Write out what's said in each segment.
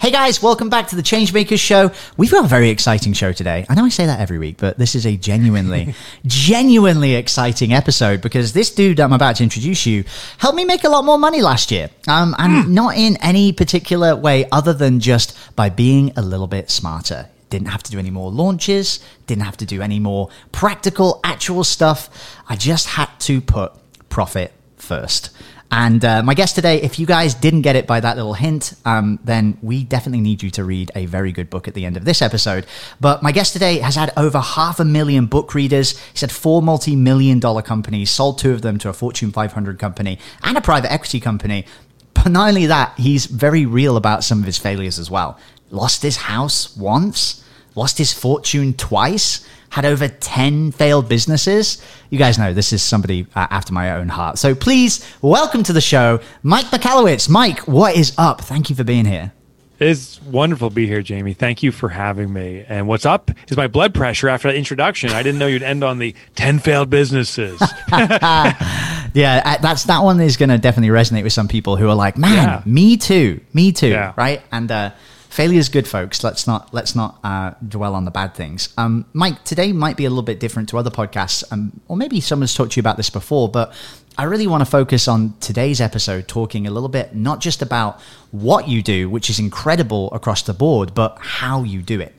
Hey guys, welcome back to the Changemakers Show. We've got a very exciting show today. I know I say that every week, but this is a genuinely, genuinely exciting episode because this dude I'm about to introduce you helped me make a lot more money last year. Um, and mm. not in any particular way other than just by being a little bit smarter. Didn't have to do any more launches, didn't have to do any more practical, actual stuff. I just had to put profit first. And uh, my guest today, if you guys didn't get it by that little hint, um, then we definitely need you to read a very good book at the end of this episode. But my guest today has had over half a million book readers. He's had four multi million dollar companies, sold two of them to a Fortune 500 company and a private equity company. But not only that, he's very real about some of his failures as well. Lost his house once, lost his fortune twice had over 10 failed businesses. You guys know this is somebody uh, after my own heart. So please welcome to the show, Mike Michalowicz. Mike, what is up? Thank you for being here. It's wonderful to be here, Jamie. Thank you for having me. And what's up is my blood pressure after that introduction. I didn't know you'd end on the 10 failed businesses. yeah, uh, that's that one is going to definitely resonate with some people who are like, man, yeah. me too, me too, yeah. right? And uh, failure is good, folks. Let's not let's not uh, dwell on the bad things. Um, Mike, today might be a little bit different to other podcasts, um, or maybe someone's talked to you about this before, but I really want to focus on today's episode, talking a little bit not just about what you do, which is incredible across the board, but how you do it.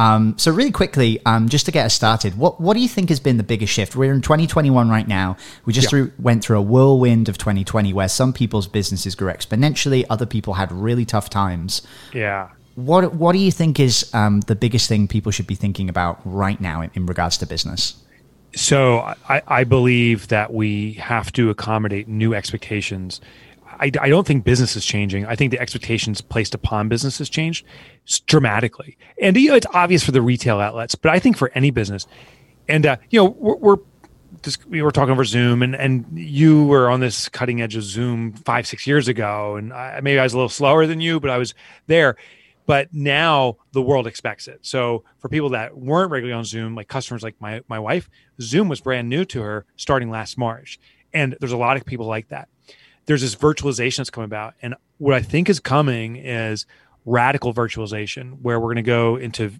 Um, so really quickly, um, just to get us started, what what do you think has been the biggest shift? We're in 2021 right now. We just yeah. through, went through a whirlwind of 2020 where some people's businesses grew exponentially, other people had really tough times. Yeah. What what do you think is um, the biggest thing people should be thinking about right now in, in regards to business? So I, I, believe that we have to accommodate new expectations. I, I, don't think business is changing. I think the expectations placed upon business has changed dramatically. And you know, it's obvious for the retail outlets, but I think for any business, and uh, you know, we're, we're just, we were talking over Zoom, and and you were on this cutting edge of Zoom five six years ago, and I, maybe I was a little slower than you, but I was there but now the world expects it. So for people that weren't regularly on Zoom, like customers like my my wife, Zoom was brand new to her starting last March. And there's a lot of people like that. There's this virtualization that's coming about. And what I think is coming is radical virtualization, where we're going to go into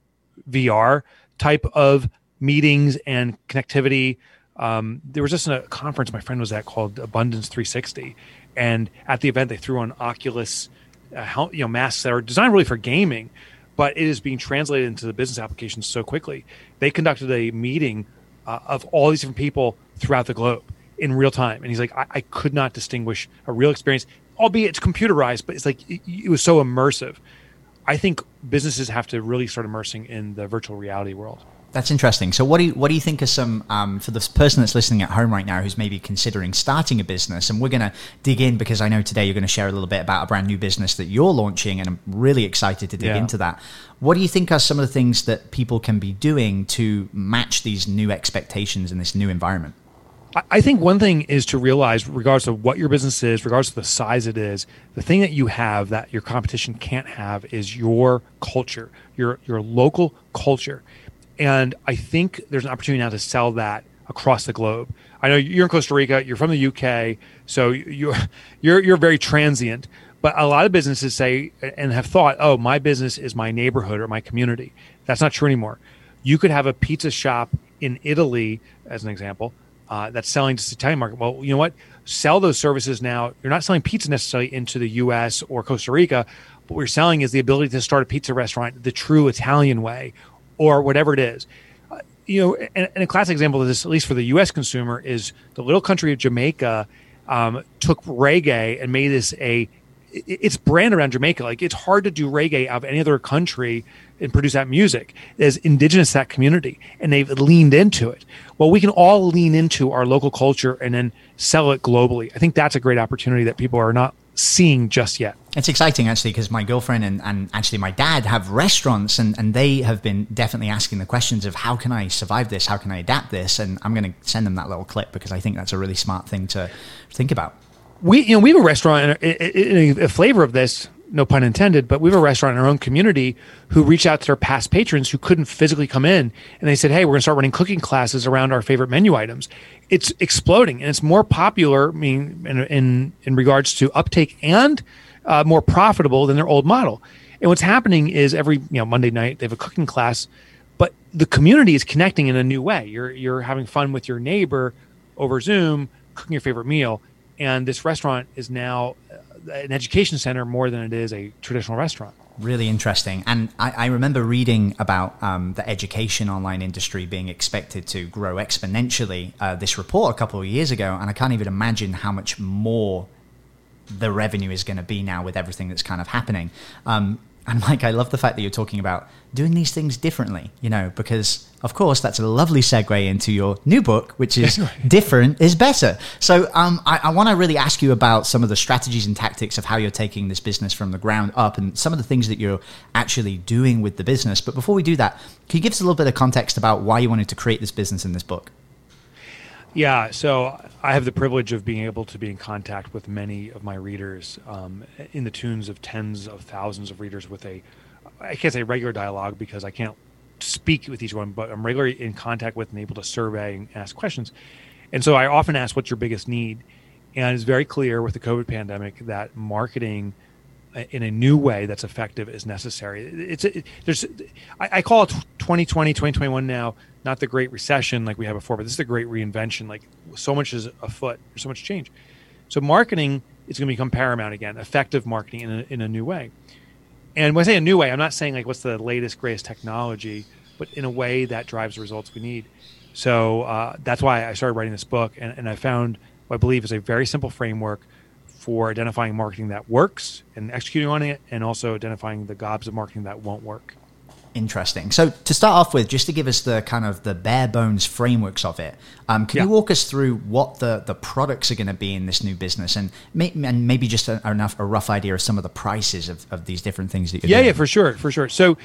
VR type of meetings and connectivity. Um, there was just a conference my friend was at called Abundance 360. And at the event, they threw on Oculus uh, you know masks that are designed really for gaming, but it is being translated into the business applications so quickly. They conducted a meeting uh, of all these different people throughout the globe in real time, and he's like, I, I could not distinguish a real experience, albeit it's computerized, but it's like it, it was so immersive. I think businesses have to really start immersing in the virtual reality world. That's interesting. So, what do you, what do you think are some um, for the person that's listening at home right now who's maybe considering starting a business? And we're going to dig in because I know today you're going to share a little bit about a brand new business that you're launching, and I'm really excited to dig yeah. into that. What do you think are some of the things that people can be doing to match these new expectations in this new environment? I think one thing is to realize, regardless of what your business is, regardless of the size it is, the thing that you have that your competition can't have is your culture, your your local culture. And I think there's an opportunity now to sell that across the globe. I know you're in Costa Rica, you're from the UK, so you're you're you're very transient. But a lot of businesses say and have thought, oh, my business is my neighborhood or my community. That's not true anymore. You could have a pizza shop in Italy, as an example, uh, that's selling to the Italian market. Well, you know what? Sell those services now. You're not selling pizza necessarily into the U.S. or Costa Rica. What we're selling is the ability to start a pizza restaurant the true Italian way, or whatever it is. Uh, you know, and, and, a classic example of this, at least for the U.S. consumer, is the little country of Jamaica um, took reggae and made this a it's brand around Jamaica. Like it's hard to do reggae out of any other country and produce that music as indigenous to that community, and they've leaned into it. Well, we can all lean into our local culture and then sell it globally. I think that's a great opportunity that people are not seeing just yet. It's exciting actually because my girlfriend and, and actually my dad have restaurants and, and they have been definitely asking the questions of how can I survive this? How can I adapt this? And I'm going to send them that little clip because I think that's a really smart thing to think about. We, you know, we have a restaurant, a, a flavor of this no pun intended, but we have a restaurant in our own community who reached out to their past patrons who couldn't physically come in. And they said, Hey, we're going to start running cooking classes around our favorite menu items. It's exploding and it's more popular, I mean, in, in, in regards to uptake and uh, more profitable than their old model. And what's happening is every, you know, Monday night they have a cooking class, but the community is connecting in a new way. You're, you're having fun with your neighbor over Zoom, cooking your favorite meal. And this restaurant is now an education center more than it is a traditional restaurant. Really interesting. And I, I remember reading about um, the education online industry being expected to grow exponentially. Uh, this report a couple of years ago, and I can't even imagine how much more the revenue is going to be now with everything that's kind of happening. Um, and Mike, I love the fact that you're talking about doing these things differently, you know, because of course that's a lovely segue into your new book, which is different is better. So um, I, I want to really ask you about some of the strategies and tactics of how you're taking this business from the ground up and some of the things that you're actually doing with the business. But before we do that, can you give us a little bit of context about why you wanted to create this business in this book? Yeah, so I have the privilege of being able to be in contact with many of my readers um, in the tunes of tens of thousands of readers with a, I can't say regular dialogue because I can't speak with each one, but I'm regularly in contact with and able to survey and ask questions. And so I often ask, what's your biggest need? And it's very clear with the COVID pandemic that marketing – in a new way that's effective is necessary. It's it, there's I, I, call it 2020 2021 now not the great recession like we had before, but this is the great reinvention. Like so much is afoot, there's so much change. So marketing is going to become paramount again. Effective marketing in a, in a new way. And when I say a new way, I'm not saying like what's the latest greatest technology, but in a way that drives the results we need. So uh, that's why I started writing this book, and, and I found what I believe is a very simple framework for identifying marketing that works and executing on it, and also identifying the gobs of marketing that won't work. Interesting. So to start off with, just to give us the kind of the bare bones frameworks of it, um, can yeah. you walk us through what the, the products are going to be in this new business, and may, and maybe just a, enough a rough idea of some of the prices of, of these different things that you're yeah, doing? Yeah, for sure, for sure. So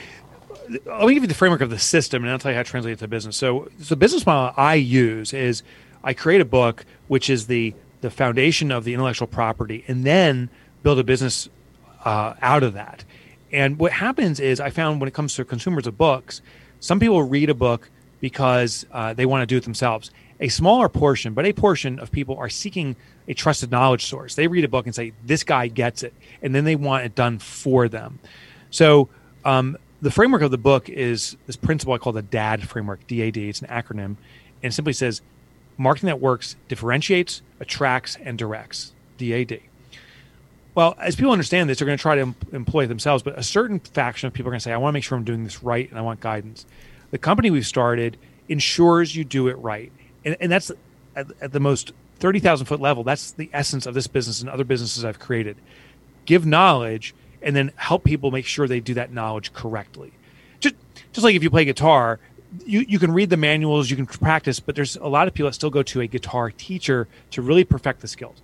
let me give you the framework of the system, and I'll tell you how to translate it to business. So the business model I use is I create a book which is the the foundation of the intellectual property and then build a business uh, out of that. And what happens is, I found when it comes to consumers of books, some people read a book because uh, they want to do it themselves. A smaller portion, but a portion of people are seeking a trusted knowledge source. They read a book and say, This guy gets it. And then they want it done for them. So, um, the framework of the book is this principle I call the DAD framework, DAD. It's an acronym. And it simply says marketing that works differentiates, attracts, and directs. DAD. Well, as people understand this, they're going to try to em- employ themselves, but a certain faction of people are going to say, I want to make sure I'm doing this right and I want guidance. The company we've started ensures you do it right. And, and that's at, at the most 30,000 foot level. That's the essence of this business and other businesses I've created. Give knowledge and then help people make sure they do that knowledge correctly. Just, just like if you play guitar, you, you can read the manuals, you can practice, but there's a lot of people that still go to a guitar teacher to really perfect the skills.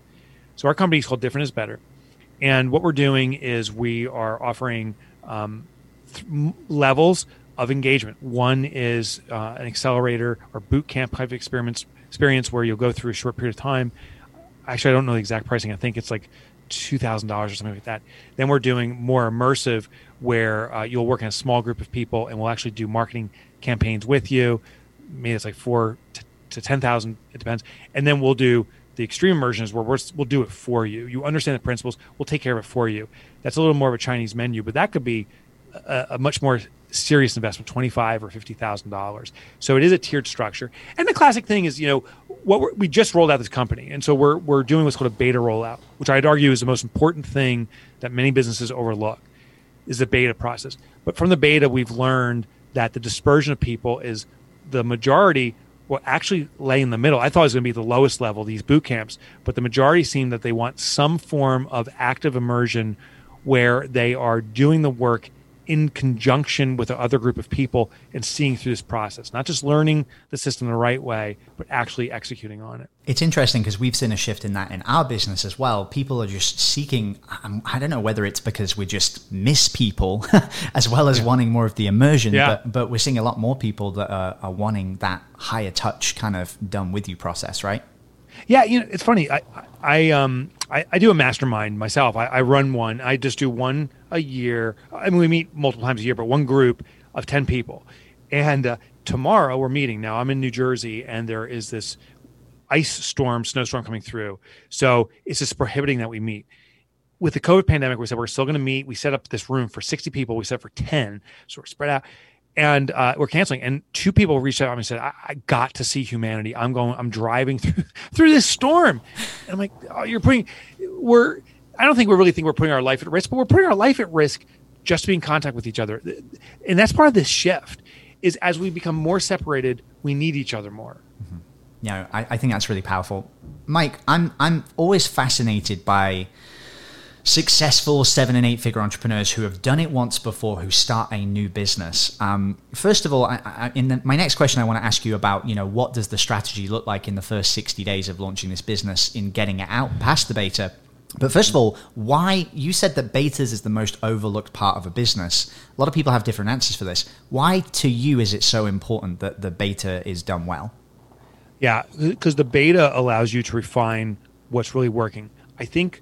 So our company is called Different is Better. And what we're doing is we are offering um, th- levels of engagement. One is uh, an accelerator or boot camp type experience, experience where you'll go through a short period of time. Actually, I don't know the exact pricing. I think it's like two thousand dollars or something like that. Then we're doing more immersive, where uh, you'll work in a small group of people, and we'll actually do marketing campaigns with you. Maybe it's like four to, to 10,000, it depends. And then we'll do the extreme immersions where we will do it for you. You understand the principles, we'll take care of it for you. That's a little more of a Chinese menu, but that could be a, a much more serious investment, twenty-five or fifty thousand dollars. So it is a tiered structure. And the classic thing is, you know, what we just rolled out this company, and so we're we're doing what's called a beta rollout, which I'd argue is the most important thing that many businesses overlook, is the beta process. But from the beta, we've learned that the dispersion of people is the majority will actually lay in the middle. I thought it was going to be the lowest level, these boot camps, but the majority seem that they want some form of active immersion where they are doing the work in conjunction with other group of people and seeing through this process, not just learning the system the right way, but actually executing on it. It's interesting because we've seen a shift in that in our business as well. People are just seeking, um, I don't know whether it's because we just miss people as well as yeah. wanting more of the immersion, yeah. but, but we're seeing a lot more people that are, are wanting that higher touch kind of done with you process, right? Yeah, you know, it's funny. I, I, um, I, I do a mastermind myself. I, I run one. I just do one a year. I mean, we meet multiple times a year, but one group of 10 people. And uh, tomorrow we're meeting. Now I'm in New Jersey and there is this ice storm, snowstorm coming through. So it's just prohibiting that we meet. With the COVID pandemic, we said we're still going to meet. We set up this room for 60 people. We set for 10. So we're spread out and uh, we're canceling. And two people reached out to me and said, I, I, got to see humanity. I'm going, I'm driving through through this storm. And I'm like, oh, you're putting, we're, I don't think we really think we're putting our life at risk, but we're putting our life at risk just to be in contact with each other. And that's part of this shift is as we become more separated, we need each other more. Mm-hmm. Yeah, I, I think that's really powerful. Mike, I'm, I'm always fascinated by, successful seven and eight figure entrepreneurs who have done it once before who start a new business um, first of all I, I, in the, my next question i want to ask you about you know what does the strategy look like in the first 60 days of launching this business in getting it out past the beta but first of all why you said that betas is the most overlooked part of a business a lot of people have different answers for this why to you is it so important that the beta is done well yeah because the beta allows you to refine what's really working i think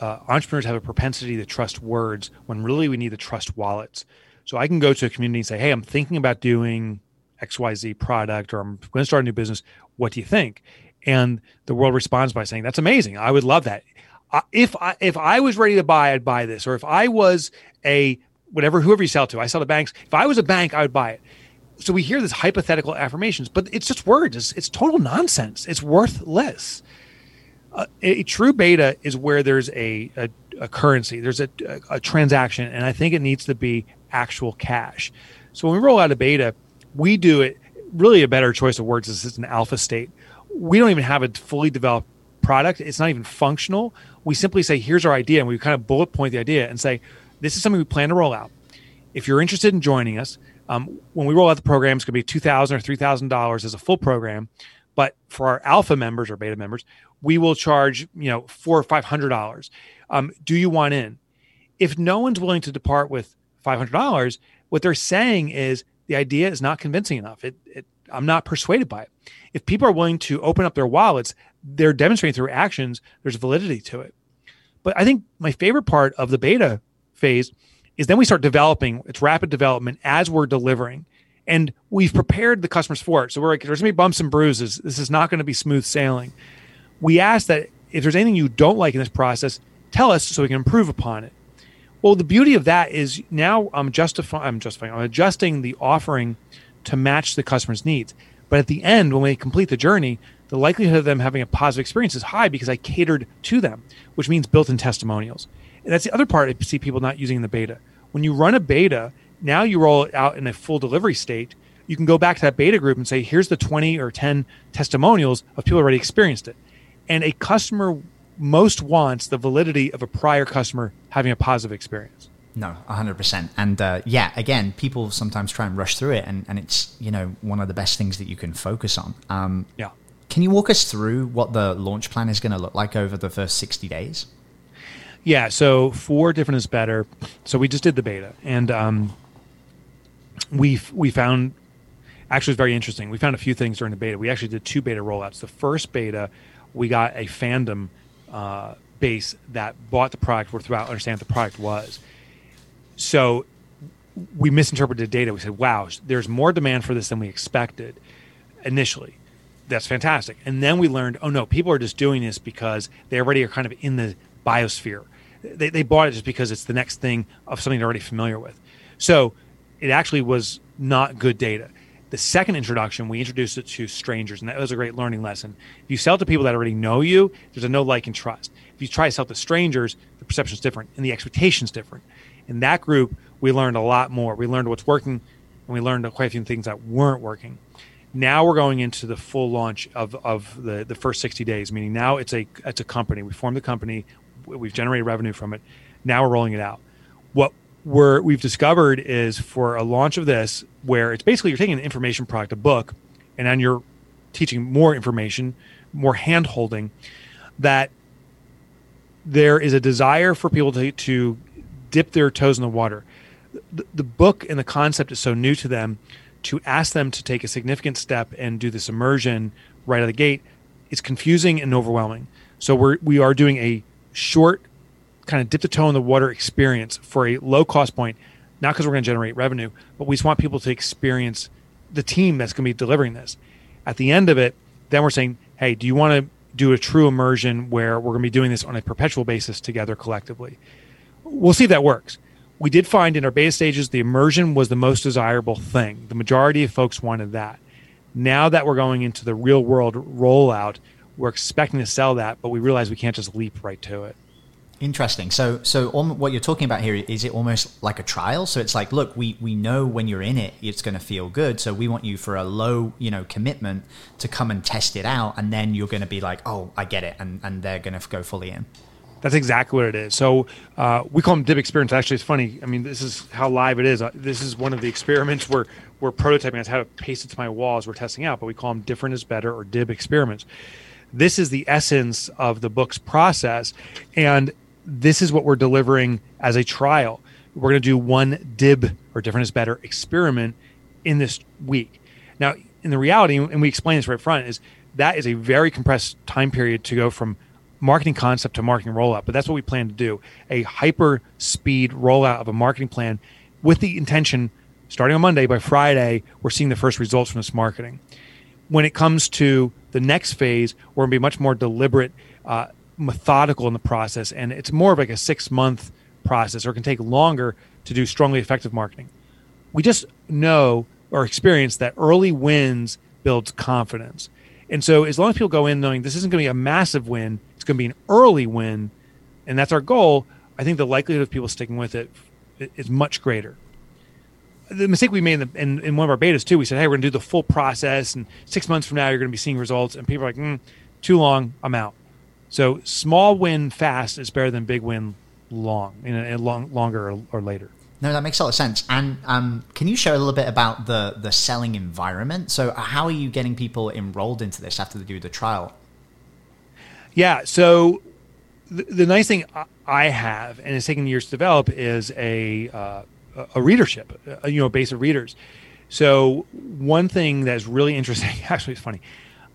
uh, entrepreneurs have a propensity to trust words when really we need to trust wallets. So I can go to a community and say, "Hey, I'm thinking about doing XYZ product or I'm going to start a new business. What do you think?" And the world responds by saying, "That's amazing. I would love that. Uh, if I if I was ready to buy, I'd buy this. Or if I was a whatever whoever you sell to, I sell to banks. If I was a bank, I would buy it." So we hear this hypothetical affirmations, but it's just words. It's, it's total nonsense. It's worthless a, true beta is where there's a, a, a currency, there's a, a, transaction, and I think it needs to be actual cash. So when we roll out a beta, we do it really a better choice of words is it's an alpha state. We don't even have a fully developed product. It's not even functional. We simply say, here's our idea, and we kind of bullet point the idea and say, this is something we plan to roll out. If you're interested in joining us, um, when we roll out the program, it's going to be 2,000 or three thousand dollars as a full program. But for our alpha members or beta members, we will charge you know four or five hundred dollars. Um, do you want in? If no one's willing to depart with five hundred dollars, what they're saying is the idea is not convincing enough. It, it, I'm not persuaded by it. If people are willing to open up their wallets, they're demonstrating through actions. There's validity to it. But I think my favorite part of the beta phase is then we start developing. It's rapid development as we're delivering and we've prepared the customers for it. So we're like, there's gonna be bumps and bruises. This is not going to be smooth sailing we ask that if there's anything you don't like in this process, tell us so we can improve upon it. Well, the beauty of that is now I'm justifying, I'm justifying, I'm adjusting the offering to match the customer's needs. But at the end, when we complete the journey, the likelihood of them having a positive experience is high because I catered to them, which means built in testimonials. And that's the other part I see people not using in the beta. When you run a beta, now you roll it out in a full delivery state. You can go back to that beta group and say, here's the 20 or 10 testimonials of people already experienced it and a customer most wants the validity of a prior customer having a positive experience. No, 100%. And uh, yeah, again, people sometimes try and rush through it, and, and it's, you know, one of the best things that you can focus on. Um, yeah. Can you walk us through what the launch plan is going to look like over the first 60 days? Yeah, so four different is better. So we just did the beta, and um, we we found actually it's very interesting. We found a few things during the beta. We actually did two beta rollouts. The first beta we got a fandom uh, base that bought the product throughout understand what the product was. So we misinterpreted data. We said, wow, there's more demand for this than we expected initially. That's fantastic. And then we learned, oh no, people are just doing this because they already are kind of in the biosphere. They, they bought it just because it's the next thing of something they're already familiar with. So it actually was not good data. The second introduction, we introduced it to strangers, and that was a great learning lesson. If you sell to people that already know you, there's a no like and trust. If you try to sell to strangers, the perception is different and the expectation is different. In that group, we learned a lot more. We learned what's working, and we learned quite a few things that weren't working. Now we're going into the full launch of, of the, the first 60 days, meaning now it's a it's a company. We formed the company, we've generated revenue from it. Now we're rolling it out. What we're, we've discovered is for a launch of this, where it's basically you're taking an information product, a book, and then you're teaching more information, more hand holding, that there is a desire for people to, to dip their toes in the water. The, the book and the concept is so new to them to ask them to take a significant step and do this immersion right out of the gate is confusing and overwhelming. So we're we are doing a short kind of dip the toe in the water experience for a low cost point, not because we're going to generate revenue, but we just want people to experience the team that's going to be delivering this. At the end of it, then we're saying, hey, do you want to do a true immersion where we're going to be doing this on a perpetual basis together collectively? We'll see if that works. We did find in our beta stages the immersion was the most desirable thing. The majority of folks wanted that. Now that we're going into the real world rollout, we're expecting to sell that, but we realize we can't just leap right to it. Interesting. So, so what you're talking about here is it almost like a trial? So it's like, look, we we know when you're in it, it's going to feel good. So we want you for a low, you know, commitment to come and test it out, and then you're going to be like, oh, I get it, and and they're going to go fully in. That's exactly what it is. So uh, we call them dib experience. Actually, it's funny. I mean, this is how live it is. Uh, this is one of the experiments where we're prototyping. To paste it to my walls. We're testing out, but we call them different is better or dib experiments. This is the essence of the book's process, and this is what we're delivering as a trial. We're going to do one dib or different is better experiment in this week. Now, in the reality, and we explain this right front, is that is a very compressed time period to go from marketing concept to marketing rollout. But that's what we plan to do a hyper speed rollout of a marketing plan with the intention starting on Monday, by Friday, we're seeing the first results from this marketing. When it comes to the next phase, we're going to be much more deliberate. Uh, methodical in the process and it's more of like a six month process or it can take longer to do strongly effective marketing we just know or experience that early wins builds confidence and so as long as people go in knowing this isn't going to be a massive win going to be an early win and that's our goal i think the likelihood of people sticking with it is much greater the mistake we made in, the, in, in, one of our betas too we said hey we're going to do the full process and six months from now you're going to be seeing results and people are like mm, too long i'm out so small win fast is better than big win long, a long longer or, or, later. No, that makes a lot of sense. And um, can you share a little bit about the the selling environment? So how are you getting people enrolled into this after they do the trial? Yeah. So the, the nice thing I have, and it's taken years to develop, is a uh, a readership, a, you know, base of readers. So one thing that's really interesting, actually, it's funny.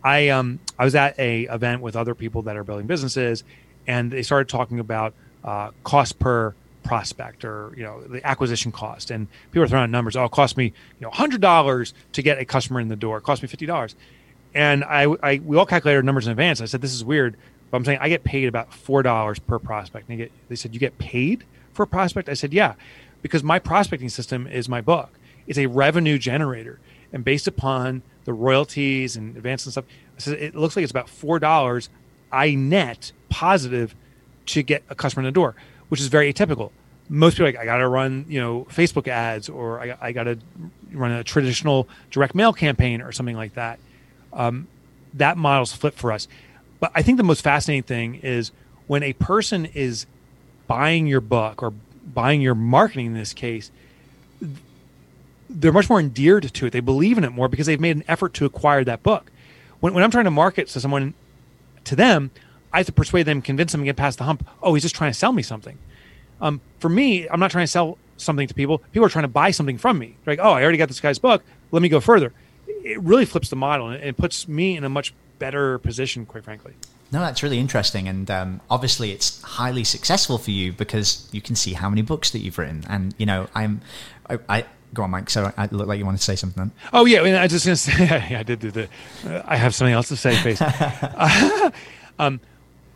I um I was at a event with other people that are building businesses, and they started talking about uh, cost per prospect or you know the acquisition cost, and people are throwing out numbers. Oh, it cost me you know hundred dollars to get a customer in the door. It cost me fifty dollars, and I, I we all calculated our numbers in advance. I said this is weird, but I'm saying I get paid about four dollars per prospect. And they, get, they said you get paid for a prospect. I said yeah, because my prospecting system is my book. It's a revenue generator, and based upon the royalties and advances and stuff. So it looks like it's about four dollars I net positive to get a customer in the door, which is very atypical. Most people like I got to run you know Facebook ads or I, I got to run a traditional direct mail campaign or something like that. Um, that model's flipped for us. But I think the most fascinating thing is when a person is buying your book or buying your marketing in this case they're much more endeared to it. They believe in it more because they've made an effort to acquire that book. When, when I'm trying to market to someone, to them, I have to persuade them, convince them, to get past the hump. Oh, he's just trying to sell me something. Um, for me, I'm not trying to sell something to people. People are trying to buy something from me. They're like, oh, I already got this guy's book. Let me go further. It really flips the model and it puts me in a much better position, quite frankly. No, that's really interesting, and um, obviously it's highly successful for you because you can see how many books that you've written. And you know, I'm, I, I go on, Mike. So I look like you wanted to say something. Then. Oh yeah, I, mean, I just gonna say yeah, I did do the. Uh, I have something else to say. Face. um,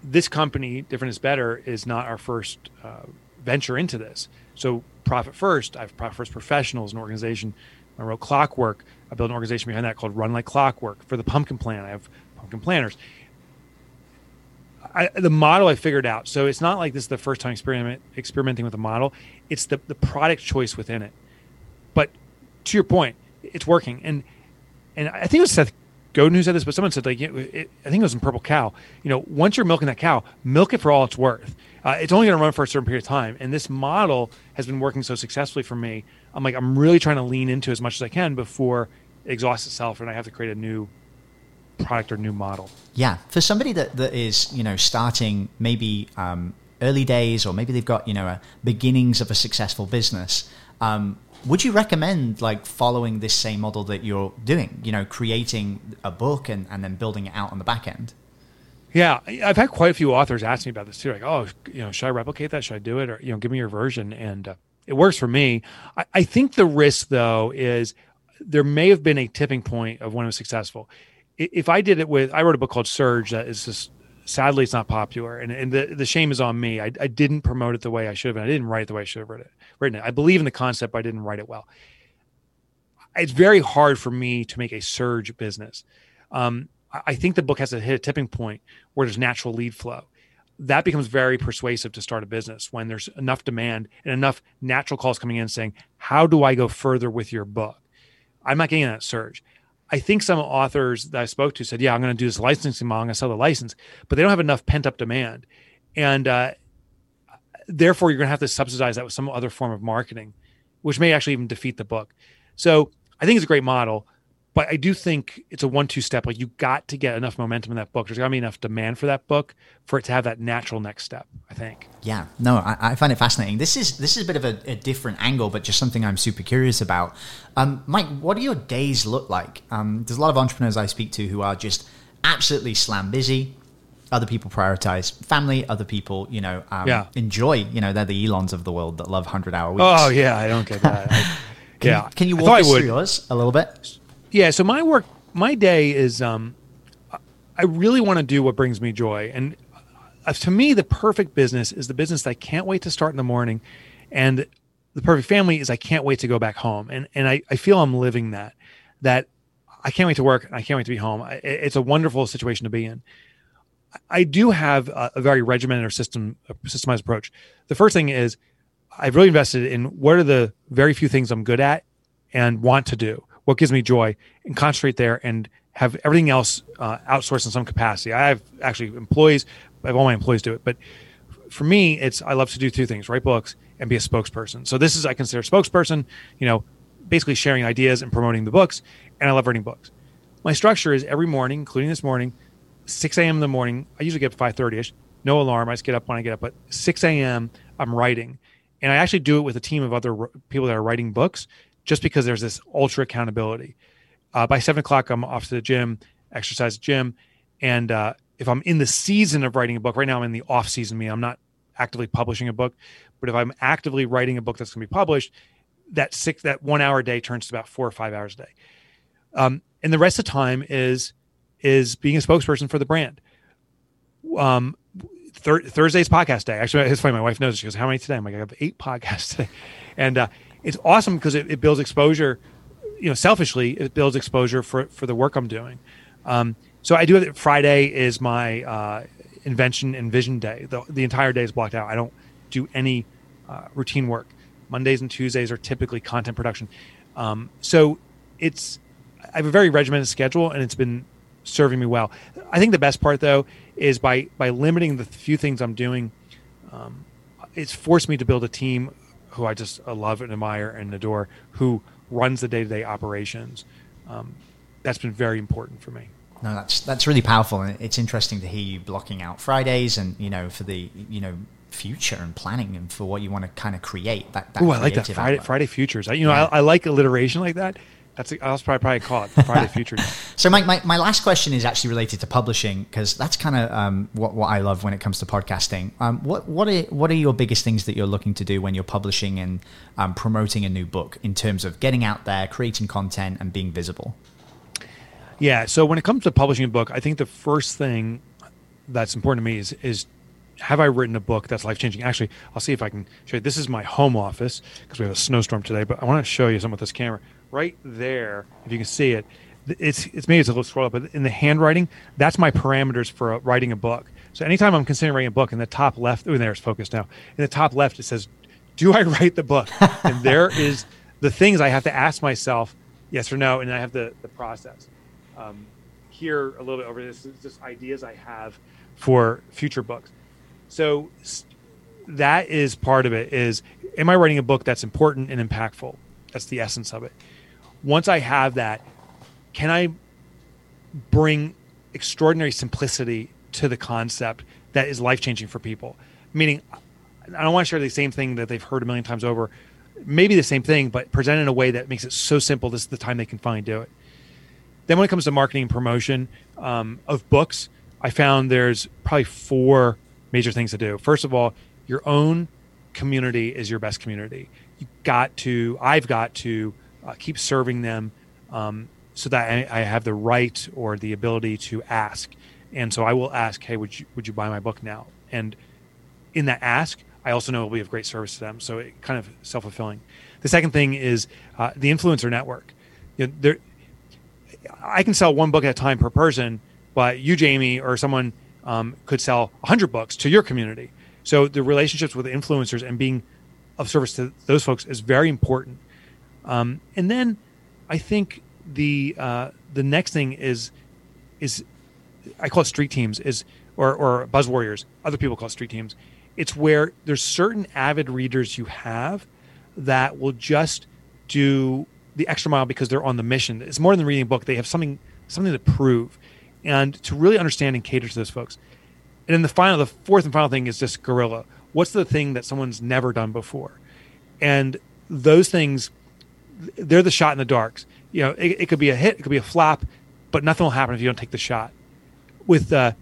this company, different is better, is not our first uh, venture into this. So profit first. I have profit first professionals, an organization. I wrote Clockwork. I built an organization behind that called Run Like Clockwork. For the Pumpkin Plan, I have Pumpkin Planners. I, the model I figured out. So it's not like this is the first time experiment experimenting with a model. It's the the product choice within it. But to your point, it's working. And and I think it was Seth Godin who said this, but someone said like it, I think it was in Purple Cow. You know, once you're milking that cow, milk it for all it's worth. Uh, it's only going to run for a certain period of time. And this model has been working so successfully for me. I'm like, I'm really trying to lean into as much as I can before it exhausts itself and I have to create a new product or new model. Yeah. For somebody that, that is, you know, starting maybe um, early days or maybe they've got, you know, a beginnings of a successful business, um, would you recommend like following this same model that you're doing, you know, creating a book and, and then building it out on the back end? Yeah, I've had quite a few authors ask me about this too. Like, oh, you know, should I replicate that? Should I do it? Or you know, give me your version. And uh, it works for me. I, I, think the risk though is there may have been a tipping point of when it was successful. If I did it with, I wrote a book called Surge that is just sadly it's not popular, and, and the the shame is on me. I, I didn't promote it the way I should have. I didn't write it the way I should have written it. Written it. I believe in the concept, but I didn't write it well. It's very hard for me to make a surge business. Um, I think the book has to hit a tipping point where there's natural lead flow. That becomes very persuasive to start a business when there's enough demand and enough natural calls coming in saying, How do I go further with your book? I'm not getting that surge. I think some authors that I spoke to said, Yeah, I'm going to do this licensing model, to sell the license, but they don't have enough pent up demand. And uh, therefore, you're going to have to subsidize that with some other form of marketing, which may actually even defeat the book. So I think it's a great model but I do think it's a one-two step. Like you got to get enough momentum in that book. There's got to be enough demand for that book for it to have that natural next step. I think. Yeah, no, I, I find it fascinating. This is this is a bit of a, a different angle, but just something I'm super curious about. Um, Mike, what do your days look like? Um, there's a lot of entrepreneurs I speak to who are just absolutely slam busy. Other people prioritize family. Other people, you know, um, yeah. enjoy. You know, they're the Elons of the world that love hundred hour weeks. Oh yeah, I don't get that. I, can yeah, you, can you walk us through yours a little bit? Yeah. So my work, my day is, um, I really want to do what brings me joy. And uh, to me, the perfect business is the business that I can't wait to start in the morning. And the perfect family is I can't wait to go back home. And, and I, I feel I'm living that, that I can't wait to work. I can't wait to be home. It's a wonderful situation to be in. I do have a, a very regimented or system, systemized approach. The first thing is I've really invested in what are the very few things I'm good at and want to do what gives me joy and concentrate there and have everything else uh, outsourced in some capacity. I have actually employees, I have all my employees do it, but for me, it's I love to do two things: write books and be a spokesperson. So this is I consider spokesperson, you know, basically sharing ideas and promoting the books, and I love writing books. My structure is every morning, including this morning, 6 a.m. in the morning. I usually get up 5:30 ish. No alarm. I just get up when I get up. But 6 a.m. I'm writing, and I actually do it with a team of other people that are writing books just because there's this ultra accountability. Uh, by seven o'clock, I'm off to the gym, exercise gym, and uh, if I'm in the season of writing a book, right now I'm in the off season. Me, I'm not actively publishing a book, but if I'm actively writing a book that's going to be published, that six that one hour a day turns to about four or five hours a day. Um, and the rest of the time is is being a spokesperson for the brand. Um, thir- Thursday's podcast day. Actually, it's funny. My wife knows. She goes, "How many today?" I'm like, "I have eight podcasts today," and uh, it's awesome because it, it, builds exposure. You know, selfishly, it builds exposure for for the work I'm doing. Um, so I do it. Friday is my uh, invention and vision day. The, the entire day is blocked out. I don't do any uh, routine work. Mondays and Tuesdays are typically content production. Um, so it's I have a very regimented schedule, and it's been serving me well. I think the best part though is by by limiting the few things I'm doing. Um, it's forced me to build a team who I just love and admire and adore, who runs the day to day operations. Um, that's been very important for me. No, that's that's really powerful, and it's interesting to hear you blocking out Fridays, and you know for the you know future and planning and for what you want to kind of create. That, that oh, I like that Friday Friday futures. I, you know, yeah. I, I like alliteration like that that's a, I'll probably, probably call it Friday Future. so, Mike, my, my last question is actually related to publishing because that's kind of um, what, what I love when it comes to podcasting. Um, what what are what are your biggest things that you're looking to do when you're publishing and um, promoting a new book in terms of getting out there, creating content, and being visible? Yeah. So when it comes to publishing a book, I think the first thing that's important to me is is have I written a book that's life changing? Actually, I'll see if I can show you. This is my home office because we have a snowstorm today, but I want to show you some with this camera right there, if you can see it, it's it's maybe it's a little scroll up, but in the handwriting, that's my parameters for uh, writing a book. So anytime I'm considering writing a book, in the top left, oh, there it's focused now. In the top left, it says, "Do I write the book?" and there is the things I have to ask myself, yes or no, and I have the the process. Um, here a little bit over this is just ideas I have for future books. So that is part of it is am I writing a book that's important and impactful? That's the essence of it. Once I have that, can I bring extraordinary simplicity to the concept that is life changing for people? Meaning, I don't want to share the same thing that they've heard a million times over. Maybe the same thing, but present in a way that makes it so simple. This is the time they can finally do it. Then, when it comes to marketing and promotion um, of books, I found there's probably four major things to do. First of all, your own community is your best community. You got to, I've got to uh, keep serving them um, so that I, I, have the right or the ability to ask. And so I will ask, hey, would you would you buy my book now? And in that ask, I also know it will be of great service to them. So it kind of self fulfilling. The second thing is uh, the influencer network. You know, there, I can sell one book at a time per person, but you, Jamie, or someone um, could sell 100 books to your community. So the relationships with influencers and being of service to those folks is very important. Um, and then I think the uh, the next thing is is I call it street teams is or or buzz warriors. Other people call it street teams. It's where there's certain avid readers you have that will just do the extra mile because they're on the mission. It's more than reading a book. They have something something to prove, and to really understand and cater to those folks. And then the final, the fourth and final thing is just guerrilla. What's the thing that someone's never done before? And those things, they're the shot in the darks. You know, it, it could be a hit, it could be a flop, but nothing will happen if you don't take the shot. With uh,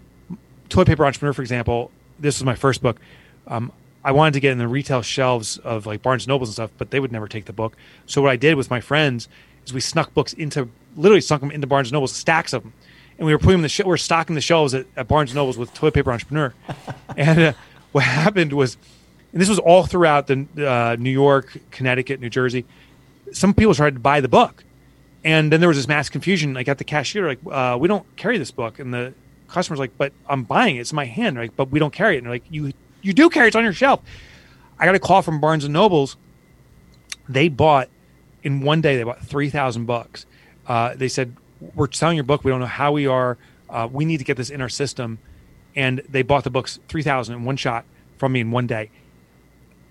Toilet Paper Entrepreneur, for example, this was my first book. Um, I wanted to get in the retail shelves of like Barnes and Nobles and stuff, but they would never take the book. So what I did with my friends is we snuck books into, literally snuck them into Barnes and Nobles, stacks of them, and we were putting them the sh- we were stocking the shelves at, at Barnes and Nobles with Toilet Paper Entrepreneur. and uh, what happened was, and this was all throughout the uh, New York, Connecticut, New Jersey. Some people tried to buy the book, and then there was this mass confusion. Like at the cashier, like uh, we don't carry this book, and the customer's like, "But I'm buying it. It's in my hand." Like, but we don't carry it. And they're like, "You you do carry it. It's on your shelf." I got a call from Barnes and Nobles. They bought in one day. They bought three thousand bucks. Uh, they said we're selling your book. We don't know how we are. Uh, we need to get this in our system. And they bought the books 3,000 in one shot from me in one day.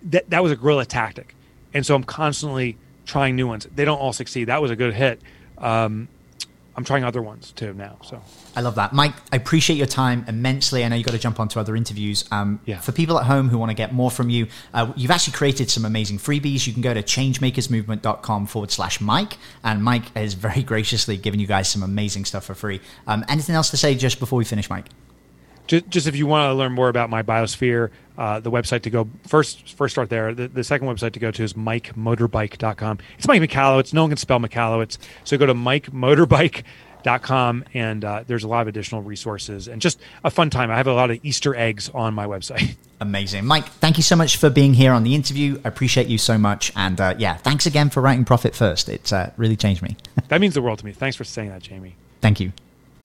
That, that was a guerrilla tactic. And so I'm constantly trying new ones. They don't all succeed. That was a good hit. Um, I'm trying other ones too now. So I love that, Mike. I appreciate your time immensely. I know you got to jump onto other interviews. Um, yeah. For people at home who want to get more from you, uh, you've actually created some amazing freebies. You can go to changemakersmovement.com forward slash Mike, and Mike has very graciously given you guys some amazing stuff for free. Um, anything else to say just before we finish, Mike? Just, just if you want to learn more about my biosphere, uh, the website to go first first start there. The, the second website to go to is mikemotorbike.com. It's Mike McCallow. It's No one can spell McCallow. It's So go to mikemotorbike.com and uh, there's a lot of additional resources and just a fun time. I have a lot of Easter eggs on my website. Amazing. Mike, thank you so much for being here on the interview. I appreciate you so much. And uh, yeah, thanks again for writing Profit First. It's uh, really changed me. that means the world to me. Thanks for saying that, Jamie. Thank you.